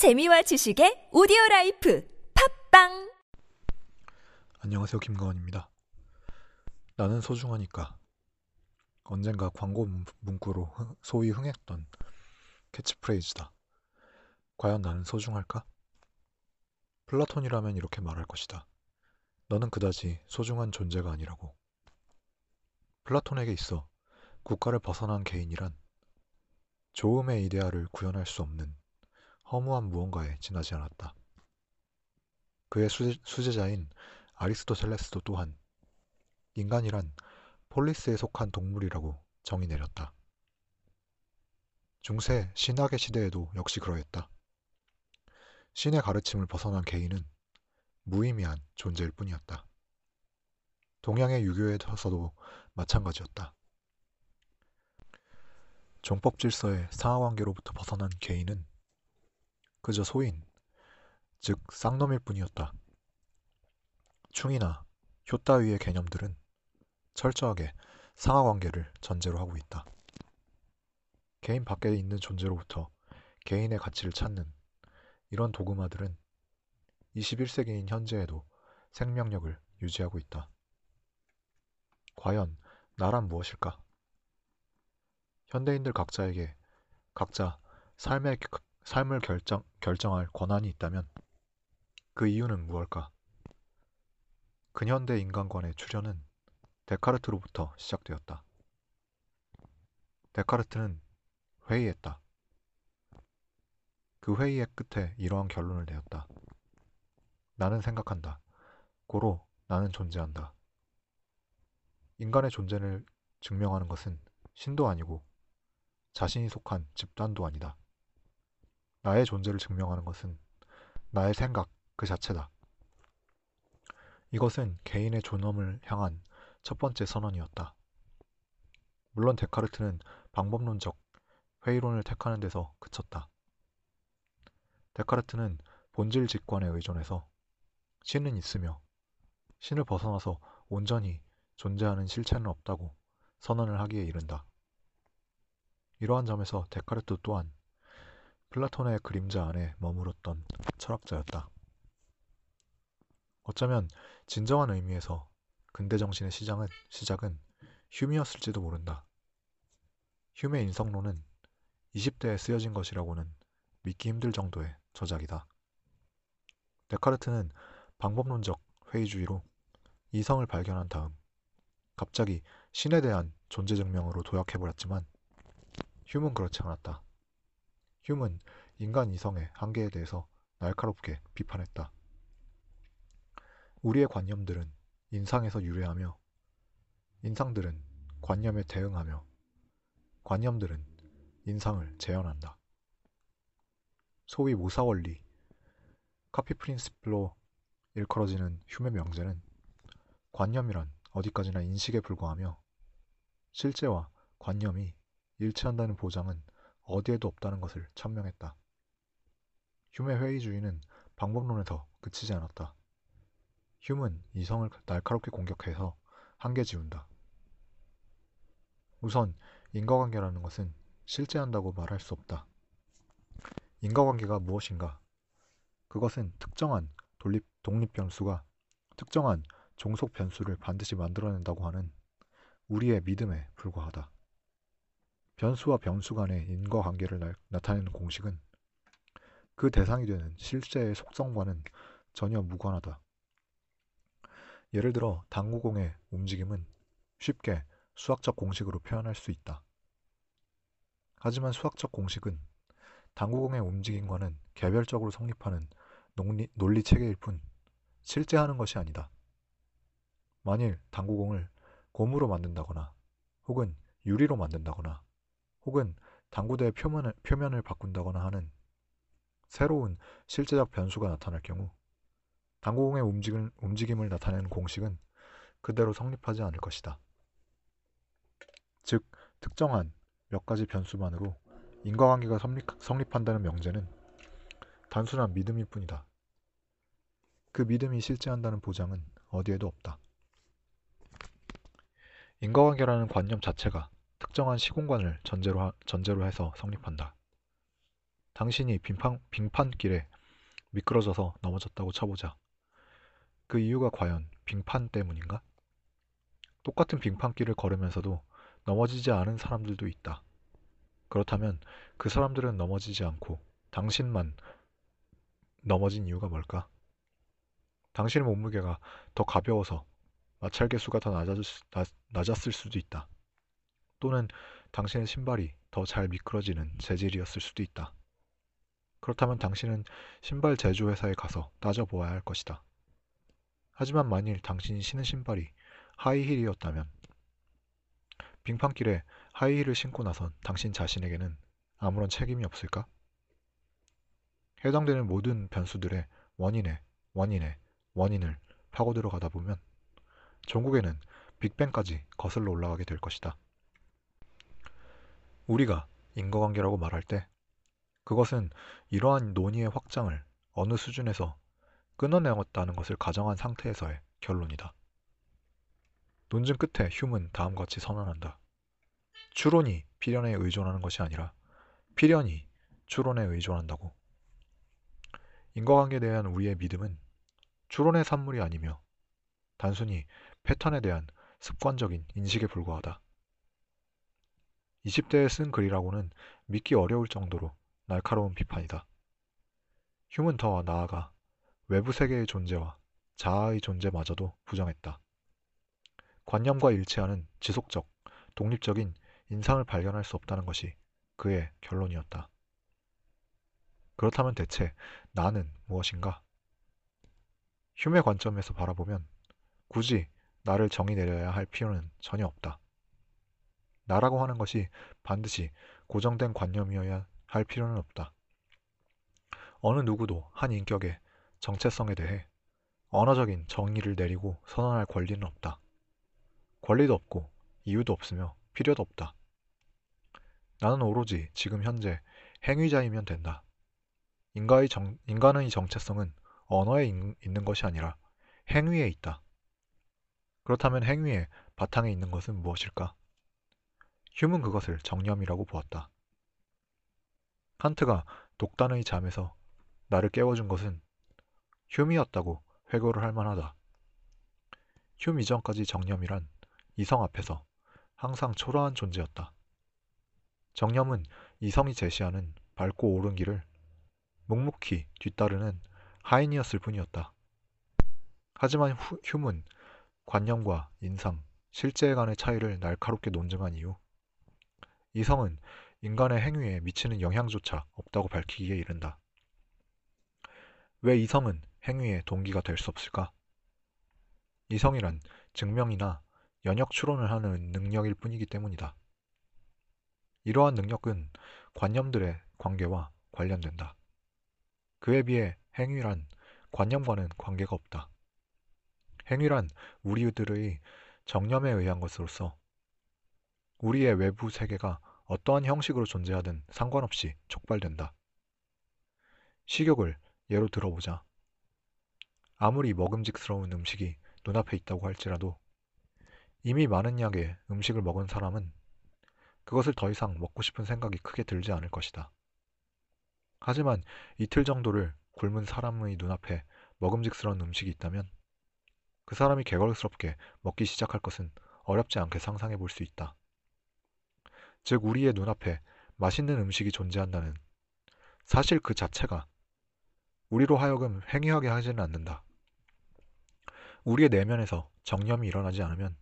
재미와 지식의 오디오 라이프 팟빵 안녕하세요. 김가원입니다. 나는 소중하니까 언젠가 광고 문- 문구로 흥- 소위 흥했던 캐치프레이즈다. 과연 나는 소중할까? 플라톤이라면 이렇게 말할 것이다. 너는 그다지 소중한 존재가 아니라고. 플라톤에게 있어 국가를 벗어난 개인이란 조음의 이데아를 구현할 수 없는 허무한 무언가에 지나지 않았다. 그의 수제, 수제 자인 아리스토텔레스도 또한 인간이란 폴리스에 속한 동물이라고 정의 내렸다. 중세 신학의 시대에도 역시 그러했다. 신의 가르침을 벗어난 개인은 무의미한 존재일 뿐이었다. 동양의 유교에서도 마찬가지였다. 종법 질서의 상하관계로부터 벗어난 개인은 그저 소인, 즉 쌍놈일 뿐이었다. 충이나 효 따위의 개념들은 철저하게 상하관계를 전제로 하고 있다. 개인 밖에 있는 존재로부터 개인의 가치를 찾는 이런 도그마들은 21세기인 현재에도 생명력을 유지하고 있다. 과연 나란 무엇일까? 현대인들 각자에게 각자 삶의 그- 삶을 결정, 결정할 권한이 있다면 그 이유는 무엇일까? 근현대 인간관의 출현은 데카르트로부터 시작되었다. 데카르트는 회의했다. 그 회의의 끝에 이러한 결론을 내었다. 나는 생각한다. 고로 나는 존재한다. 인간의 존재를 증명하는 것은 신도 아니고 자신이 속한 집단도 아니다. 나의 존재를 증명하는 것은 나의 생각 그 자체다. 이것은 개인의 존엄을 향한 첫 번째 선언이었다. 물론 데카르트는 방법론적 회의론을 택하는 데서 그쳤다. 데카르트는 본질 직관에 의존해서 신은 있으며 신을 벗어나서 온전히 존재하는 실체는 없다고 선언을 하기에 이른다. 이러한 점에서 데카르트 또한 플라톤의 그림자 안에 머물었던 철학자였다. 어쩌면 진정한 의미에서 근대 정신의 시작은, 시작은 휴미였을지도 모른다. 휴메 인성론은 20대에 쓰여진 것이라고는 믿기 힘들 정도의 저작이다. 데카르트는 방법론적 회의주의로 이성을 발견한 다음 갑자기 신에 대한 존재 증명으로 도약해버렸지만 휴은 그렇지 않았다. 휴은 인간 이성의 한계에 대해서 날카롭게 비판했다. 우리의 관념들은 인상에서 유래하며 인상들은 관념에 대응하며 관념들은 인상을 재현한다. 소위 모사원리, 카피 프린시플로 일컬어지는 휴메 명제는 관념이란 어디까지나 인식에 불과하며 실제와 관념이 일치한다는 보장은 어디에도 없다는 것을 천명했다. 휴메 회의주의는 방법론에서 그치지 않았다. 휴은 이성을 날카롭게 공격해서 한계 지운다. 우선 인과관계라는 것은 실제한다고 말할 수 없다. 인과관계가 무엇인가? 그것은 특정한 독립, 독립 변수가 특정한 종속 변수를 반드시 만들어낸다고 하는 우리의 믿음에 불과하다. 변수와 변수 간의 인과관계를 나, 나타내는 공식은 그 대상이 되는 실제의 속성과는 전혀 무관하다. 예를 들어 당구공의 움직임은 쉽게 수학적 공식으로 표현할 수 있다. 하지만 수학적 공식은 당구공의 움직임과는 개별적으로 성립하는 논리, 논리 체계일 뿐 실제 하는 것이 아니다. 만일 당구공을 고무로 만든다거나 혹은 유리로 만든다거나 혹은 당구대의 표면을, 표면을 바꾼다거나 하는 새로운 실제적 변수가 나타날 경우 당구공의 움직임, 움직임을 나타내는 공식은 그대로 성립하지 않을 것이다. 즉, 특정한 몇 가지 변수만으로 인과관계가 성립, 성립한다는 명제는 단순한 믿음일 뿐이다. 그 믿음이 실제한다는 보장은 어디에도 없다. 인과관계라는 관념 자체가 특정한 시공간을 전제로, 하, 전제로 해서 성립한다. 당신이 빙판, 빙판길에 미끄러져서 넘어졌다고 쳐보자. 그 이유가 과연 빙판 때문인가? 똑같은 빙판길을 걸으면서도 넘어지지 않은 사람들도 있다. 그렇다면 그 사람들은 넘어지지 않고 당신만 넘어진 이유가 뭘까? 당신의 몸무게가 더 가벼워서 마찰 개수가 더 낮았을 수도 있다. 또는 당신의 신발이 더 잘 미끄러지는 재질이었을 수도 있다. 그렇다면 당신은 신발 제조회사에 가서 따져보아야 할 것이다. 하지만 만일 당신이 신은 신발이 하이힐이었다면 빙판길에 하이힐을 신고 나선 당신 자신에게는 아무런 책임이 없을까? 해당되는 모든 변수들의 원인에 원인에 원인을 파고 들어가다 보면 전국에는 빅뱅까지 거슬러 올라가게 될 것이다. 우리가 인과관계라고 말할 때 그것은 이러한 논의의 확장을 어느 수준에서 끊어내었다는 것을 가정한 상태에서의 결론이다. 논증 끝에 휴은 다음과 같이 선언한다. 추론이 필연에 의존하는 것이 아니라 필연이 추론에 의존한다고. 인과관계에 대한 우리의 믿음은 추론의 산물이 아니며 단순히 패턴에 대한 습관적인 인식에 불과하다. 20대에 쓴 글이라고는 믿기 어려울 정도로 날카로운 비판이다. 휴문 더 나아가 외부 세계의 존재와 자아의 존재마저도 부정했다. 관념과 일치하는 지속적, 독립적인 인상을 발견할 수 없다는 것이 그의 결론이었다. 그렇다면 대체 나는 무엇인가? 휴의 관점에서 바라보면 굳이 나를 정의 내려야 할 필요는 전혀 없다. 나라고 하는 것이 반드시 고정된 관념이어야 할 필요는 없다. 어느 누구도 한 인격의 정체성에 대해 언어적인 정의를 내리고 선언할 권리는 없다. 권리도 없고 이유도 없으며 필요도 없다. 나는 오로지 지금 현재 행위자이면 된다. 인간의, 정, 인간의 정체성은 언어에 있는 것이 아니라 행위에 있다. 그렇다면 행위의 바탕에 있는 것은 무엇일까? 휴은 그것을 정념이라고 보았다. 칸트가 독단의 잠에서 나를 깨워준 것은 휴이었다고 회고를 할 만하다. 휴 이전까지 정념이란 이성 앞에서 항상 초라한 존재였다. 정념은 이성이 제시하는 밝고 옳은 길을 묵묵히 뒤따르는 하인이었을 뿐이었다. 하지만 휴은 관념과 인상, 실제에 간의 차이를 날카롭게 논증한 이후 이 성은 인간의 행위에 미치는 영향조차 없다고 밝히기에 이른다. 왜 이 성은 행위의 동기가 될 수 없을까? 이 성이란 증명이나 연역 추론을 하는 능력일 뿐이기 때문이다. 이러한 능력은 관념들의 관계와 관련된다. 그에 비해 행위란 관념과는 관계가 없다. 행위란 우리들의 정념에 의한 것으로서 우리의 외부 세계가 어떠한 형식으로 존재하든 상관없이 촉발된다. 식욕을 예로 들어보자. 아무리 먹음직스러운 음식이 눈앞에 있다고 할지라도 이미 많은 양의 음식을 먹은 사람은 그것을 더 이상 먹고 싶은 생각이 크게 들지 않을 것이다. 하지만 이틀 정도를 굶은 사람의 눈앞에 먹음직스러운 음식이 있다면 그 사람이 개걸스럽게 먹기 시작할 것은 어렵지 않게 상상해 볼 수 있다. 즉, 우리의 눈앞에 맛있는 음식이 존재한다는 사실 그 자체가 우리로 하여금 행위하게 하지는 않는다. 우리의 내면에서 정념이 일어나지 않으면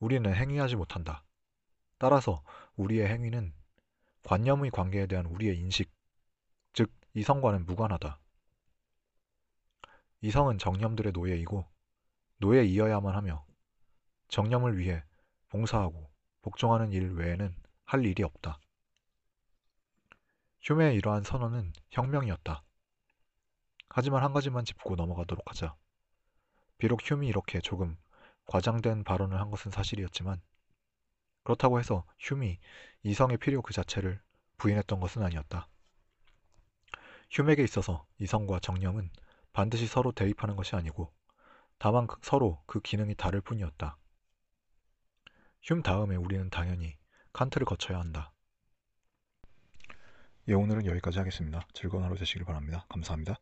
우리는 행위하지 못한다. 따라서 우리의 행위는 관념의 관계에 대한 우리의 인식, 즉 이성과는 무관하다. 이성은 정념들의 노예이고 노예이어야만 하며 정념을 위해 봉사하고 복종하는 일 외에는 할 일이 없다. 휴메의 이러한 선언은 혁명이었다. 하지만 한 가지만 짚고 넘어가도록 하자. 비록 휴미 이렇게 조금 과장된 발언을 한 것은 사실이었지만 그렇다고 해서 휴미 이성의 필요 그 자체를 부인했던 것은 아니었다. 휴맥에 있어서 이성과 정념은 반드시 서로 대립하는 것이 아니고 다만 그, 서로 그 기능이 다를 뿐이었다. 흉 다음에 우리는 당연히 칸트를 거쳐야 한다. 예, 오늘은 여기까지 하겠습니다. 즐거운 하루 되시길 바랍니다. 감사합니다.